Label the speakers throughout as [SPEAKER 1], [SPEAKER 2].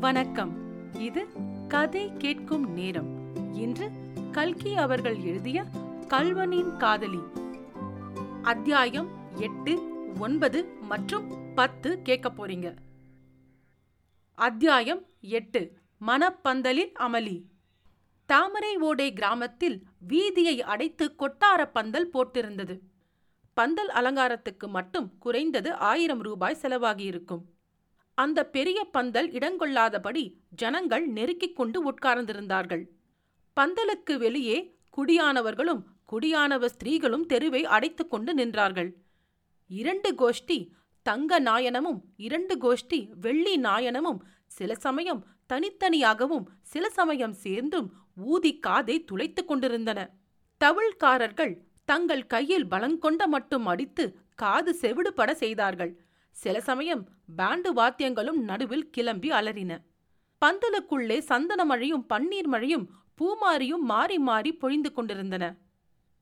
[SPEAKER 1] வணக்கம். இது கதை கேட்கும் நேரம். இன்று கல்கி அவர்கள் எழுதிய கல்வனின் காதலி. அத்தியாயம் எட்டு ஒன்பது மற்றும் பத்து கேட்க போறீங்க. அத்தியாயம் எட்டு மணப்பந்தலில் அமளி. தாமரை ஓடை கிராமத்தில் வீதியை அடைத்து கொட்டார பந்தல் போட்டிருந்தது. பந்தல் அலங்காரத்துக்கு மட்டும் குறைந்தது ஆயிரம் ரூபாய் செலவாகியிருக்கும். அந்த பெரிய பந்தல் இடங்கொள்ளாதபடி ஜனங்கள் நெருக்கிக் கொண்டு உட்கார்ந்திருந்தார்கள். பந்தலுக்கு வெளியே குடியானவர்களும் குடியானவ ஸ்திரீகளும் தெருவை அடைத்து கொண்டு நின்றார்கள். இரண்டு கோஷ்டி தங்க நாயனமும் இரண்டு கோஷ்டி வெள்ளி நாயனமும் சில சமயம் தனித்தனியாகவும் சில சமயம் சேர்ந்தும் ஊதி காதை துளைத்துக் கொண்டிருந்தன. தவிழ்காரர்கள் தங்கள் கையில் பலங்கொண்ட மட்டும் அடித்து காது செவிடுபட செய்தார்கள். சில சமயம் பேண்டு வாத்தியங்களும் நடுவில் கிளம்பி அலறின. பந்தலுக்குள்ளே சந்தன மழையும் பன்னீர் மழையும் பூமாரியும் மாறி மாறி பொழிந்து கொண்டிருந்தன.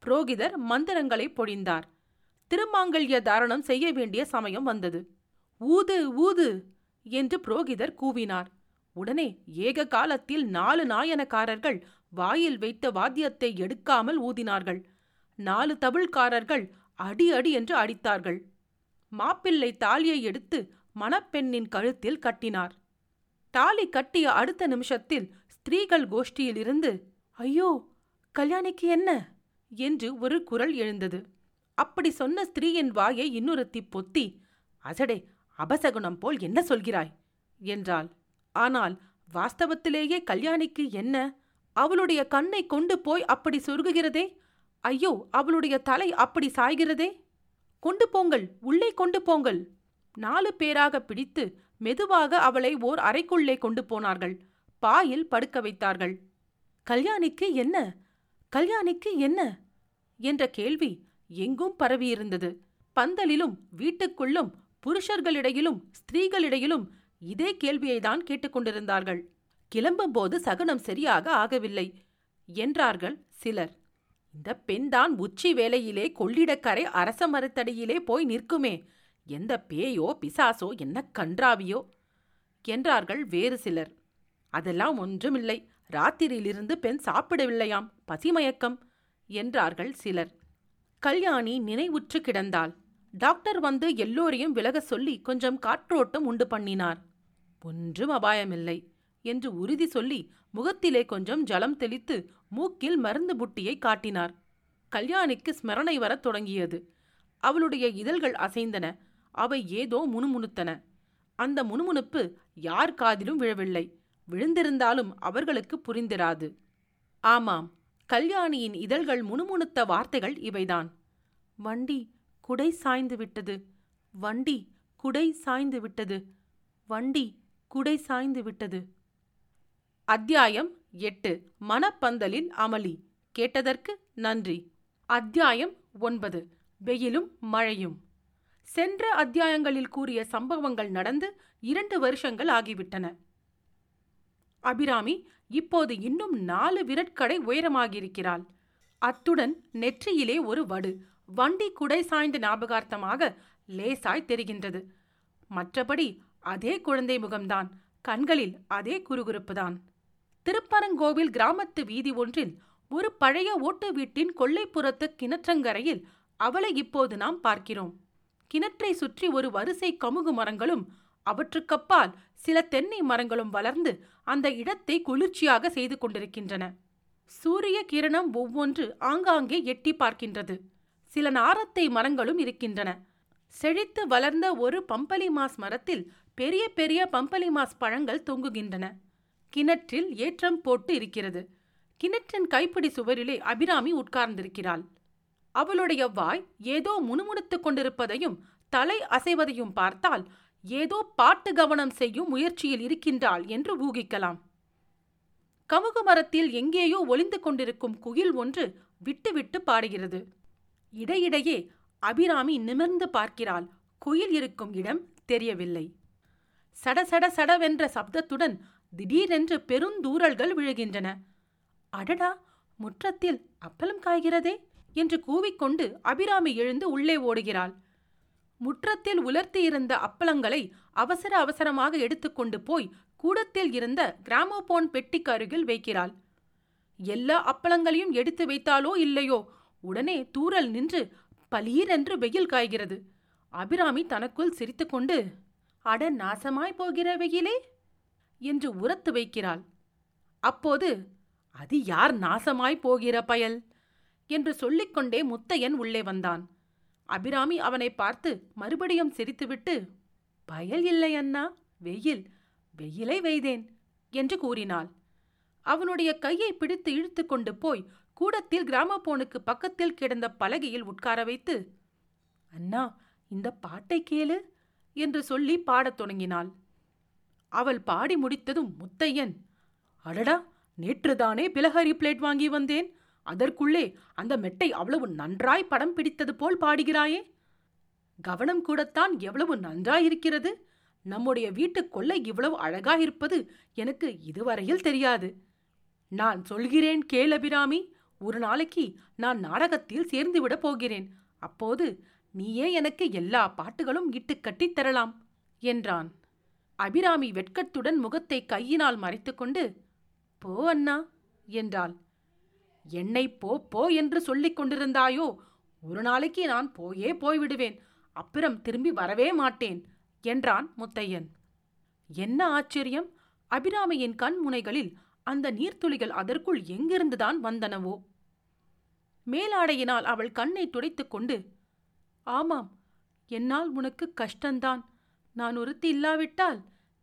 [SPEAKER 1] புரோகிதர் மந்திரங்களை பொழிந்தார். திருமாங்கல்ய தாரணம் செய்ய வேண்டிய சமயம் வந்தது. ஊது ஊது என்று புரோகிதர் கூவினார். உடனே ஏக காலத்தில் நாலு நாயனக்காரர்கள் வாயில் வைத்த வாத்தியத்தை எடுக்காமல் ஊதினார்கள். நாலு தபிழ்காரர்கள் அடி அடி என்று அடித்தார்கள். மாப்பிள்ளை தாலியை எடுத்து மணப்பெண்ணின் கழுத்தில் கட்டினார். தாலி கட்டிய அடுத்த நிமிஷத்தில் ஸ்திரீகள் கோஷ்டியிலிருந்து ஐயோ கல்யாணிக்கு என்ன? என்று ஒரு குரல் எழுந்தது. அப்படி சொன்ன ஸ்திரீயின் வாயை இன்னொருத்தி பொத்தி அசடே அபசகுணம் போல் என்ன சொல்கிறாய்? என்றாள். ஆனால் வாஸ்தவத்திலேயே கல்யாணிக்கு என்ன? அவளுடைய கண்ணை கொண்டு போய் அப்படி சொருகுகிறதே? ஐயோ அவளுடைய தலை அப்படி சாய்கிறதே? கொண்டு போங்கள் உள்ளே கொண்டு போங்கள். நாலு பேராக பிடித்து மெதுவாக அவளை ஓர் அறைக்குள்ளே கொண்டு போனார்கள். பாயில் படுக்க வைத்தார்கள். கல்யாணிக்கு என்ன? கல்யாணிக்கு என்ன? என்ற கேள்வி எங்கும் பரவியிருந்தது. பந்தலிலும் வீட்டுக்குள்ளும் புருஷர்களிடையிலும் ஸ்திரீகளிடையிலும் இதே கேள்வியைதான் கேட்டுக்கொண்டிருந்தார்கள் கிளம்பும்போது சகுனம் சரியாக ஆகவில்லை. என்றார்கள் சிலர். இந்த பெண்தான் உச்சி வேலையிலே கொள்ளிடக்கரை அரச மரத்தடியிலே போய் நிற்குமே. எந்த பேயோ பிசாசோ என்ன கன்றாவியோ? என்றார்கள் வேறு சிலர். அதெல்லாம் ஒன்றுமில்லை. ராத்திரியிலிருந்து பெண் சாப்பிடவில்லையாம். பசிமயக்கம் என்றார்கள் சிலர். கல்யாணி நினைவுற்று கிடந்தாள். டாக்டர் வந்து எல்லோரையும் விலக சொல்லி கொஞ்சம் காற்றோட்டம் உண்டு பண்ணினார். ஒன்றும் அபாயமில்லை. என்று உறுதி சொல்லி முகத்திலே கொஞ்சம் ஜலம் தெளித்து மூக்கில் மருந்து புட்டியை காட்டினார். கல்யாணிக்கு ஸ்மரணை வரத் தொடங்கியது. அவளுடைய இதழ்கள் அசைந்தன. அவை ஏதோ முணுமுணுத்தன. அந்த முணுமுணுப்பு யார் காதிலும் விழவில்லை. விழுந்திருந்தாலும் அவர்களுக்கு புரிந்திராது. ஆமாம் கல்யாணியின் இதழ்கள் முணுமுணுத்த வார்த்தைகள் இவைதான். வண்டி குடை சாய்ந்து விட்டது. வண்டி குடை சாய்ந்து விட்டது. வண்டி குடை சாய்ந்து விட்டது. அத்தியாயம் எட்டு. மணப்பந்தலில் அமளி. கேட்டதற்கு நன்றி. அத்தியாயம் ஒன்பது. வெயிலும் மழையும். சென்ற அத்தியாயங்களில் கூறிய சம்பவங்கள் நடந்து இரண்டு வருஷங்கள் ஆகிவிட்டன. அபிராமி இப்போது இன்னும் நாலு விரட்கடை உயரமாகியிருக்கிறாள். அத்துடன் நெற்றியிலே ஒரு வடு வண்டி குடை சாய்ந்த ஞாபகார்த்தமாக லேசாய் தெரிகின்றது. மற்றபடி அதே குழந்தை முகம்தான். கண்களில் அதே குறுகுறுப்புதான். திருப்பரங்கோவில் கிராமத்து வீதி ஒன்றில் ஒரு பழைய ஓட்டு வீட்டின் கொள்ளைப்புறத்து கிணற்றங்கரையில் அவளை இப்போது நாம் பார்க்கிறோம். கிணற்றை சுற்றி ஒரு வரிசை கமுகு மரங்களும் அவற்றுக்கப்பால் சில தென்னை மரங்களும் வளர்ந்து அந்த இடத்தை குளிர்ச்சியாக செய்து கொண்டிருக்கின்றன. சூரிய கிரணம் ஒவ்வொன்று ஆங்காங்கே எட்டி பார்க்கின்றது. சில நாரத்தை மரங்களும் இருக்கின்றன. செழித்து வளர்ந்த ஒரு பம்பலிமாஸ் மரத்தில் பெரிய பெரிய பம்பலிமாஸ் பழங்கள் தொங்குகின்றன. கிணற்றில் ஏற்றம் போட்டு இருக்கிறது. கிணற்றின் கைப்பிடி சுவரிலே அபிராமி உட்கார்ந்திருக்கிறாள். அவளுடைய வாய் ஏதோ முணுமுணுத்துக் கொண்டிருப்பதையும் தலை அசைவதையும் பார்த்தால் ஏதோ பாட்டு கவனம் செய்யும் முயற்சியில் இருக்கின்றாள் என்று ஊகிக்கலாம். கமுகு மரத்தில் எங்கேயோ ஒளிந்து கொண்டிருக்கும் குயில் ஒன்று விட்டுவிட்டு பாடுகிறது. இடையிடையே அபிராமி நிமிர்ந்து பார்க்கிறாள். குயில் இருக்கும் இடம் தெரியவில்லை. சட சட சடவென்ற சப்தத்துடன் திடீரென்று பெருந்தூரல்கள் விழுகின்றன. அடடா முற்றத்தில் அப்பளம் காய்கிறதே என்று கூவிக்கொண்டு அபிராமி எழுந்து உள்ளே ஓடுகிறாள். முற்றத்தில் உலர்த்தியிருந்த அப்பளங்களை அவசர அவசரமாக எடுத்துக்கொண்டு போய் கூடத்தில் இருந்த கிராமோபோன் பெட்டிக்கு அருகில் வைக்கிறாள். எல்லா அப்பளங்களையும் எடுத்து வைத்தாலோ இல்லையோ உடனே தூரல் நின்று பலீரென்று வெயில் காய்கிறது. அபிராமி தனக்குள் சிரித்துக்கொண்டு அட நாசமாய் போகிற வெயிலே! என்று உரத்து வைக்கிறாள். அப்போது அது யார் நாசமாய் போகிற பயல்? என்று சொல்லிக்கொண்டே முத்தையன் உள்ளே வந்தான். அபிராமி அவனை பார்த்து மறுபடியும் சிரித்துவிட்டு பயல் இல்லை அண்ணா வெயில் வெயிலை வெய்தேன் என்று கூறினாள். அவனுடைய கையை பிடித்து இழுத்து கொண்டு போய் கூடத்தில் கிராமபோனுக்கு பக்கத்தில் கிடந்த பலகையில் உட்கார வைத்து அண்ணா இந்த பாட்டை கேளு என்று சொல்லி பாடத் தொடங்கினாள். அவள் பாடி முடித்ததும் முத்தையன் அடடா நேற்றுதானே பிலஹரி பிளேட் வாங்கி வந்தேன். அதற்குள்ளே அந்த மெட்டை அவ்வளவு நன்றாய் படம் பிடித்தது போல் பாடுகிறாயே. கவனம் கூடத்தான் எவ்வளவு நன்றாயிருக்கிறது. நம்முடைய வீட்டு கொள்ளை இவ்வளவு அழகாயிருப்பது எனக்கு இதுவரையில் தெரியாது. நான் சொல்கிறேன் கேள் அபிராமி. ஒரு நாளைக்கு நான் நாடகத்தில் சேர்ந்துவிடப் போகிறேன். அப்போது நீயே எனக்கு எல்லா பாட்டுகளும் இட்டு கட்டித் தரலாம் என்றான். அபிராமி வெட்கத்துடன் முகத்தை கையினால் மறைத்துக்கொண்டு போ அண்ணா என்றாள். என்னை போ போ என்று சொல்லிக் கொண்டிருந்தாயோ ஒரு நாளைக்கு நான் போயே போய்விடுவேன். அப்புறம் திரும்பி வரவே மாட்டேன் என்றான் முத்தையன். என்ன ஆச்சரியம்? அபிராமியின் கண் முனைகளில் அந்த நீர்த்துளிகள் அதற்குள் எங்கிருந்துதான் வந்தனவோ? மேலாடையினால் அவள் கண்ணை துடைத்துக் கொண்டு ஆமாம் என்னால் உனக்கு கஷ்டந்தான். நான் ஒருத்தி இல்லாவிட்டால்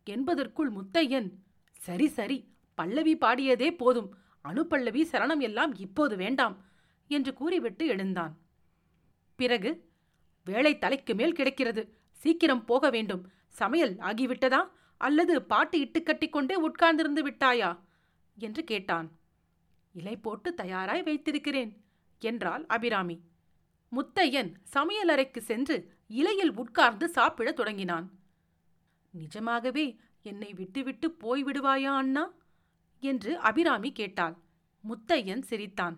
[SPEAKER 1] என்பதற்குள் முத்தையன் சரி சரி பல்லவி பாடியதே போதும் அணுப்பல்லவி சரணம் எல்லாம் இப்போது வேண்டாம் என்று கூறிவிட்டு எழுந்தான். பிறகு வேலை தலைக்கு மேல் கிடைக்கிறது சீக்கிரம் போக வேண்டும் சமையல் ஆகிவிட்டதா அல்லது பாட்டு இட்டு கட்டிக்கொண்டே உட்கார்ந்திருந்து விட்டாயா? என்று கேட்டான். இலை போட்டு தயாராய் வைத்திருக்கிறேன் என்றாள் அபிராமி. முத்தையன் சமையலறைக்கு சென்று இலையில் உட்கார்ந்து சாப்பிடத் தொடங்கினான். நிஜமாகவே என்னை விட்டுவிட்டு போய்விடுவாயா அண்ணா? என்று அபிராமி கேட்டாள். முத்தையன் சிரித்தான்.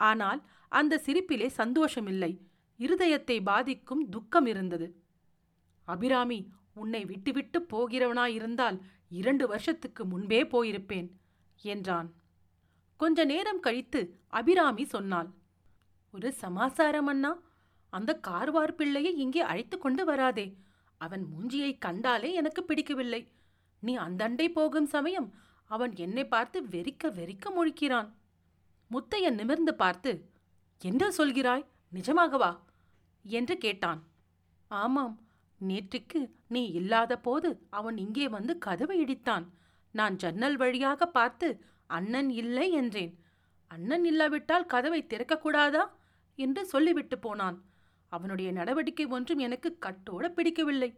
[SPEAKER 1] ஆனால் அந்த சிரிப்பிலே சந்தோஷமில்லை. இருதயத்தை பாதிக்கும் துக்கம் இருந்தது. அபிராமி உன்னை விட்டுவிட்டு போகிறவனாயிருந்தால் இரண்டு வருஷத்துக்கு முன்பே போயிருப்பேன் என்றான். கொஞ்ச நேரம் கழித்து அபிராமி சொன்னாள். ஒரு சமாசாரம் அண்ணா. அந்த கார்வார் பிள்ளையை இங்கே அழைத்து கொண்டு வராதே. அவன் மூஞ்சியை கண்டாலே எனக்கு பிடிக்கவில்லை. நீ அந்தண்டை போகும் சமயம் அவன் என்னை பார்த்து வெறிக்க வெறிக்க முழிக்கிறான். முத்தையன் நிமிர்ந்து பார்த்து என்ன சொல்கிறாய்? நிஜமாகவா? என்று கேட்டான். ஆமாம் நேற்றுக்கு நீ இல்லாத போது அவன் இங்கே வந்து கதவை இடித்தான். நான் ஜன்னல் வழியாக பார்த்து அண்ணன் இல்லை என்றேன். அண்ணன் இல்லாவிட்டால் கதவை திறக்கக்கூடாதா என்று சொல்லிவிட்டு போனான். அவனுடைய நடவடிக்கை ஒன்றும் எனக்கு கட்டோட பிடிக்கவில்லை.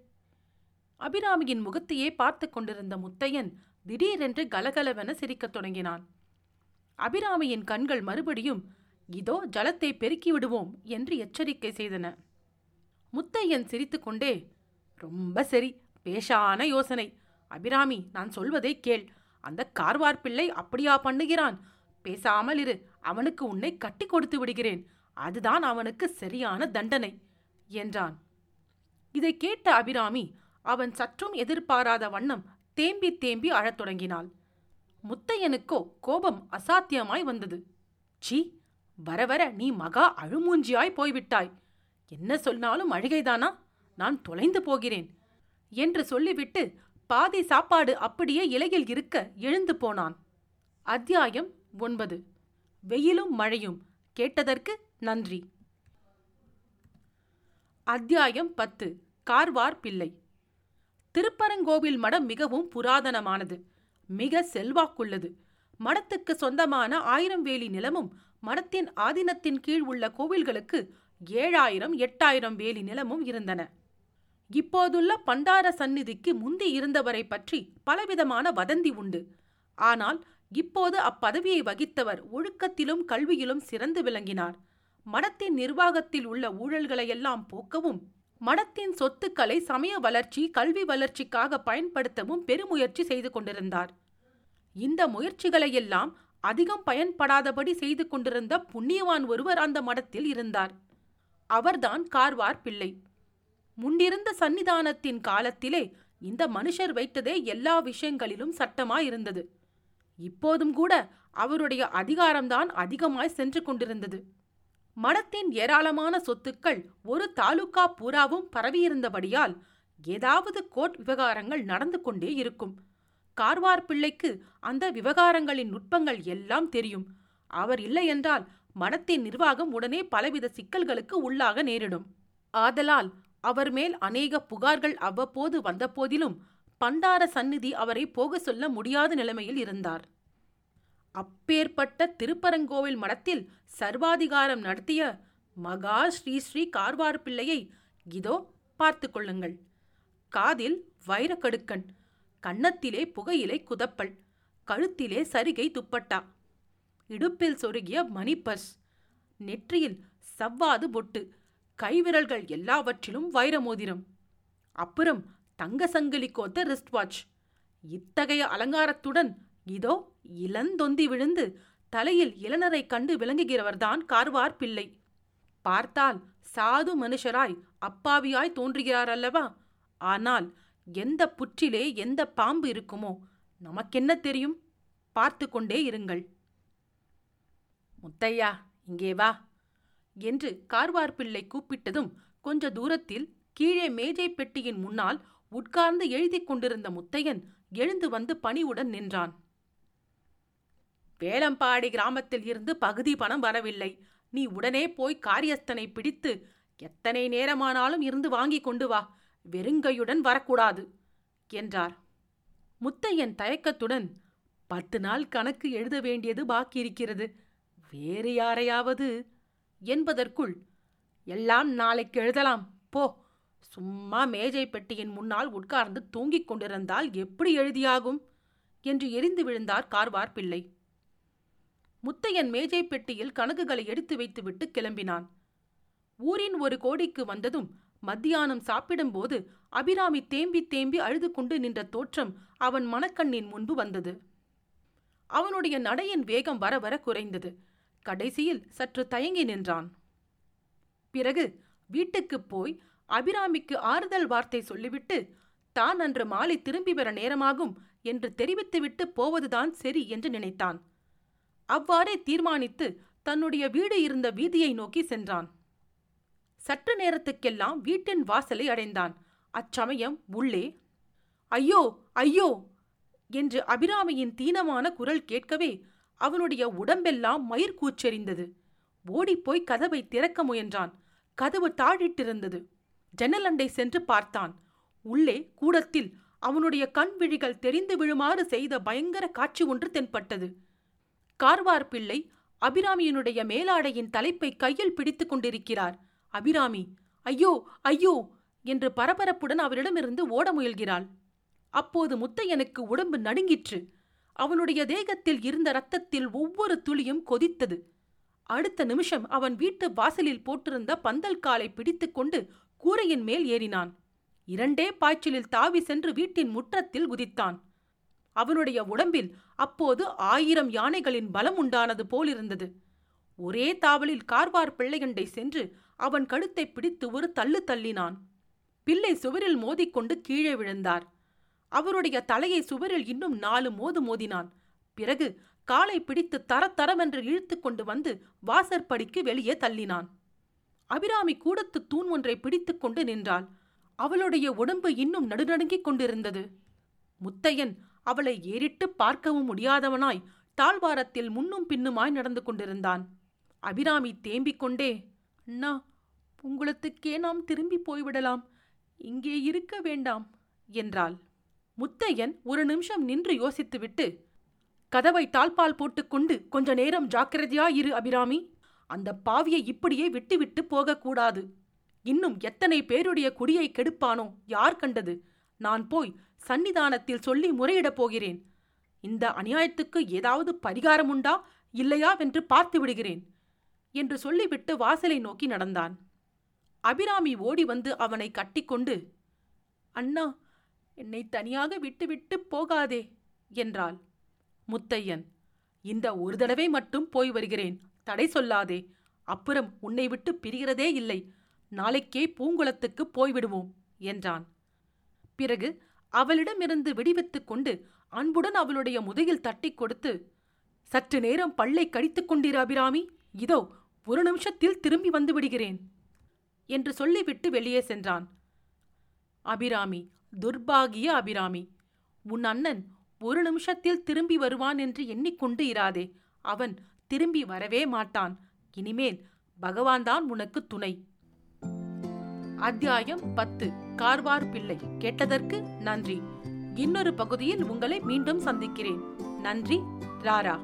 [SPEAKER 1] அபிராமியின் முகத்தையே பார்த்து கொண்டிருந்த முத்தையன் திடீரென்று கலகலவென சிரிக்கத் தொடங்கினான். அபிராமியின் கண்கள் மறுபடியும் இதோ ஜலத்தை பெருக்கி விடுவோம் என்று எச்சரிக்கை செய்தன. முத்தையன் சிரித்துக்கொண்டே ரொம்ப சரி பேஷான யோசனை. அபிராமி நான் சொல்வதை கேள். அந்த கார்வார் பிள்ளை அப்படியா பண்ணுகிறான்? பேசாமல் இரு அவனுக்கு உன்னை கட்டி கொடுத்து விடுகிறேன். அதுதான் அவனுக்கு சரியான தண்டனை என்றான். இதை கேட்ட அபிராமி அவன் சற்றும் எதிர்பாராத வண்ணம் தேம்பி தேம்பி அழத் தொடங்கினாள். முத்தையனுக்கோ கோபம் அசாத்தியமாய் வந்தது. சீ வர வர நீ மகா அழுமூஞ்சியாய் போய்விட்டாய். என்ன சொன்னாலும் அழுகைதானா? நான் தொலைந்து போகிறேன் என்று சொல்லிவிட்டு பாதி சாப்பாடு அப்படியே இலையில் இருக்க எழுந்து போனான். அத்தியாயம் ஒன்பது. வெயிலும் மழையும் கேட்டதற்கு நன்றி. அத்தியாயம் பத்து. கார்வார் பிள்ளை. திருப்பரங்கோவில் மடம் மிகவும் புராதனமானது. மிக செல்வாக்குள்ளது. மடத்துக்கு சொந்தமான ஆயிரம் வேலி நிலமும் மடத்தின் ஆதீனத்தின் கீழ் உள்ள கோவில்களுக்கு ஏழாயிரம் எட்டாயிரம் வேலி நிலமும் இருந்தன. இப்போதுள்ள பண்டார சந்நிதிக்கு முந்தி இருந்தவரை பற்றி பலவிதமான வதந்தி உண்டு. ஆனால் இப்போது அப்பதவியை வகித்தவர் ஒழுக்கத்திலும் கல்வியிலும் சிறந்து விளங்கினார். மடத்தின் நிர்வாகத்தில் உள்ள ஊழல்களையெல்லாம் போக்கவும் மடத்தின் சொத்துக்களை சமய வளர்ச்சி கல்வி வளர்ச்சிக்காக பயன்படுத்தவும் பெருமுயற்சி செய்து கொண்டிருந்தார். இந்த முயற்சிகளையெல்லாம் அதிகம் பயன்படாதபடி செய்து கொண்டிருந்த புண்ணியவான் ஒருவர் அந்த மடத்தில் இருந்தார். அவர்தான் கார்வார் பிள்ளை. முன்னிருந்த சன்னிதானத்தின் காலத்திலே இந்த மனுஷர் வைத்ததே எல்லா விஷயங்களிலும் சட்டமாயிருந்தது. இப்போதும் கூட அவருடைய அதிகாரம்தான் அதிகமாய் சென்று கொண்டிருந்தது. மடத்தின் ஏராளமான சொத்துக்கள் ஒரு தாலுகா பூராவும் பரவியிருந்தபடியால் ஏதாவது கோர்ட் விவகாரங்கள் நடந்து கொண்டே இருக்கும். கார்வார் பிள்ளைக்கு அந்த விவகாரங்களின் நுட்பங்கள் எல்லாம் தெரியும். அவர் இல்லையென்றால் மடத்தின் நிர்வாகம் உடனே பலவித சிக்கல்களுக்கு உள்ளாக நேரிடும். ஆதலால் அவர் மேல் அநேக புகார்கள் அவ்வப்போது வந்தபோதிலும் பண்டார சந்நிதி அவரை போக சொல்ல முடியாத நிலைமையில் இருந்தார். அப்பேற்பட்ட திருப்பரங்கோவில் மடத்தில் சர்வாதிகாரம் நடத்திய மகா ஸ்ரீ ஸ்ரீ கார்வார் பிள்ளையை இதோ பார்த்து கொள்ளுங்கள். காதில் வைரக்கடுக்கண் கன்னத்திலே புகையிலை குதப்பல் கழுத்திலே சரிகை துப்பட்டா. இடுப்பில் சொருகிய மணிப்பர்ஸ் நெற்றியில் சவ்வாது பொட்டு கைவிரல்கள் எல்லாவற்றிலும் வைரமோதிரம். அப்புறம் தங்க சங்கிலி கோத்த ரிஸ்ட் வாட்ச் இத்தகைய அலங்காரத்துடன் இதோ இளந்தொந்தி விழுந்து தலையில் இளநரை கண்டு விளங்குகிறவர்தான் கார்வார் பிள்ளை. பார்த்தால் சாது மனுஷராய் அப்பாவியாய் தோன்றுகிறார் அல்லவா ஆனால் எந்த புற்றிலே எந்த பாம்பு இருக்குமோ நமக்கென்ன தெரியும்? பார்த்து கொண்டே இருங்கள். முத்தையா இங்கே வா என்று கார்வார் பிள்ளை கூப்பிட்டதும் கொஞ்ச தூரத்தில் கீழே மேஜை பெட்டியின் முன்னால் உட்கார்ந்து எழுதி கொண்டிருந்த முத்தையன் எழுந்து வந்து பணிவுடன் நின்றான். வேளம்பாடி கிராமத்தில் இருந்து பகுதி பணம் வரவில்லை. நீ உடனே போய் காரியஸ்தனை பிடித்து எத்தனை நேரமானாலும் இருந்து வாங்கி கொண்டு வா. வெறுங்கையுடன் வரக்கூடாது என்றார். முத்தையன் தயக்கத்துடன் பத்து நாள் கணக்கு எழுத வேண்டியது பாக்கி இருக்கிறது வேறு யாரையாவது என்பதற்குள் எல்லாம் நாளைக்கு எழுதலாம். போ. சும்மா மேஜை பெட்டியின் முன்னால் உட்கார்ந்து தூங்கிக் கொண்டிருந்தால் எப்படி எழுதியாகும்? என்று எரிந்து விழுந்தார் கார்வார் பிள்ளை. முத்தையன் மேஜை பெட்டியில் கணக்குகளை எடுத்து வைத்துவிட்டு கிளம்பினான். ஊரின் ஒரு கோடிக்கு வந்ததும் மத்தியானம் சாப்பிடும்போது அபிராமி தேம்பி தேம்பி அழுது கொண்டு நின்ற தோற்றம் அவன் மனக்கண்ணின் முன்பு வந்தது. அவனுடைய நடையின் வேகம் வர வர குறைந்தது. கடைசியில் சற்று தயங்கி நின்றான். பிறகு வீட்டுக்குப் போய் அபிராமிக்கு ஆறுதல் வார்த்தை சொல்லிவிட்டு தான் அன்று மாலை திரும்பி வர நேரமாகும் என்று தெரிவித்துவிட்டு போவதுதான் சரி என்று நினைத்தான். அவ்வாறே தீர்மானித்து தன்னுடைய வீடு இருந்த வீதியை நோக்கி சென்றான். சற்று நேரத்துக்கெல்லாம் வீட்டின் வாசலை அடைந்தான். அச்சமயம் உள்ளே ஐயோ ஐயோ! என்று அபிராமியின் தீனமான குரல் கேட்கவே அவனுடைய உடம்பெல்லாம் மயிர் கூச்செறிந்தது. ஓடிப்போய் கதவை திறக்க முயன்றான். கதவு தாழிட்டிருந்தது. ஜன்னலண்டை சென்று பார்த்தான். உள்ளே கூடத்தில் அவனுடைய கண் விழிகள் தெரிந்து விழுமாறு செய்த பயங்கர காட்சி ஒன்று தென்பட்டது. கார்வார் பிள்ளை அபிராமியினுடைய மேலாடையின் தலைப்பை கையில் பிடித்துக் கொண்டிருக்கிறார். அபிராமி ஐயோ ஐயோ! என்று பரபரப்புடன் அவரிடமிருந்து ஓட முயல்கிறாள். அப்போது முத்தையனுக்கு உடம்பு நடுங்கிற்று. அவனுடைய தேகத்தில் இருந்த ரத்தத்தில் ஒவ்வொரு துளியும் கொதித்தது. அடுத்த நிமிஷம் அவன் வீட்டு வாசலில் போட்டிருந்த பந்தல் காலை பிடித்துக்கொண்டு கூரையின் மேல் ஏறினான். இரண்டே பாய்ச்சலில் தாவி சென்று வீட்டின் முற்றத்தில் குதித்தான். அவனுடைய உடம்பில் அப்போது ஆயிரம் யானைகளின் பலம் உண்டானது போலிருந்தது. ஒரே தாவலில் கார்வார் பிள்ளையண்டை சென்று அவன் கழுத்தை பிடித்து ஒரு தள்ளு தள்ளினான். பிள்ளை சுவரில் மோதிக்கொண்டு கீழே விழுந்தார். அவருடைய தலையை சுவரில் இன்னும் நாலு மோது மோதினான். பிறகு காலை பிடித்து தர தரவென்று இழுத்து கொண்டு வந்து வாசற்படிக்கு வெளியே தள்ளினான். அபிராமி கூடத்து தூண் ஒன்றை பிடித்துக் கொண்டு நின்றாள். அவளுடைய உடம்பு இன்னும் நடுநடுங்கிக் கொண்டிருந்தது. முத்தையன் அவளை ஏறிட்டு பார்க்கவும் முடியாதவனாய் தாழ்வாரத்தில் முன்னும் பின்னுமாய் நடந்து கொண்டிருந்தான். அபிராமி தேம்பிக் கொண்டே அண்ணா உங்களுத்துக்கே நாம் திரும்பி போய்விடலாம். இங்கே இருக்க வேண்டாம் என்றாள். முத்தையன் ஒரு நிமிஷம் நின்று யோசித்துவிட்டு கதவை தாழ்பால் போட்டுக்கொண்டு கொஞ்ச நேரம் ஜாக்கிரதையா இரு அபிராமி. அந்த பாவியை இப்படியே விட்டுவிட்டு போகக்கூடாது இன்னும் எத்தனை பேருடைய குடியை கெடுப்பானோ யார் கண்டது? நான் போய் சன்னிதானத்தில் சொல்லி முறையிடப் போகிறேன். இந்த அநியாயத்துக்கு ஏதாவது பரிகாரம் உண்டா இல்லையா வென்று பார்த்து விடுகிறேன் என்று சொல்லிவிட்டு வாசலை நோக்கி நடந்தான். அபிராமி ஓடி வந்து அவனை கட்டிக்கொண்டு அண்ணா என்னை தனியாக விட்டுவிட்டு போகாதே என்றாள். முத்தையன் இந்த ஒரு தடவை மட்டும் போய் வருகிறேன் தடை சொல்லாதே அப்புறம் உன்னை விட்டு பிரிகிறதே இல்லை நாளைக்கே பூங்குளத்துக்கு போய்விடுவோம் என்றான். பிறகு அவளிடமிருந்து விடுவித்துக் கொண்டு அன்புடன் அவளுடைய முதுகில் தட்டி கொடுத்து சற்று நேரம் பல்லை கடித்துக் கொண்டிரு அபிராமி இதோ ஒரு நிமிஷத்தில் திரும்பி வந்து விடுகிறேன் என்று சொல்லிவிட்டு வெளியே சென்றான். அபிராமி துர்பாகிய அபிராமி உன் அண்ணன் ஒரு நிமிஷத்தில் திரும்பி வருவான் என்று எண்ணிக்கொண்டு இராதே அவன் திரும்பி வரவே மாட்டான். இனிமேல் பகவான்தான் உனக்கு துணை. அத்தியாயம் பத்து. கார்வார் பிள்ளை. கேட்டதற்கு நன்றி. இன்னொரு பகுதியில் உங்களை மீண்டும் சந்திக்கிறேன். நன்றி ராரா.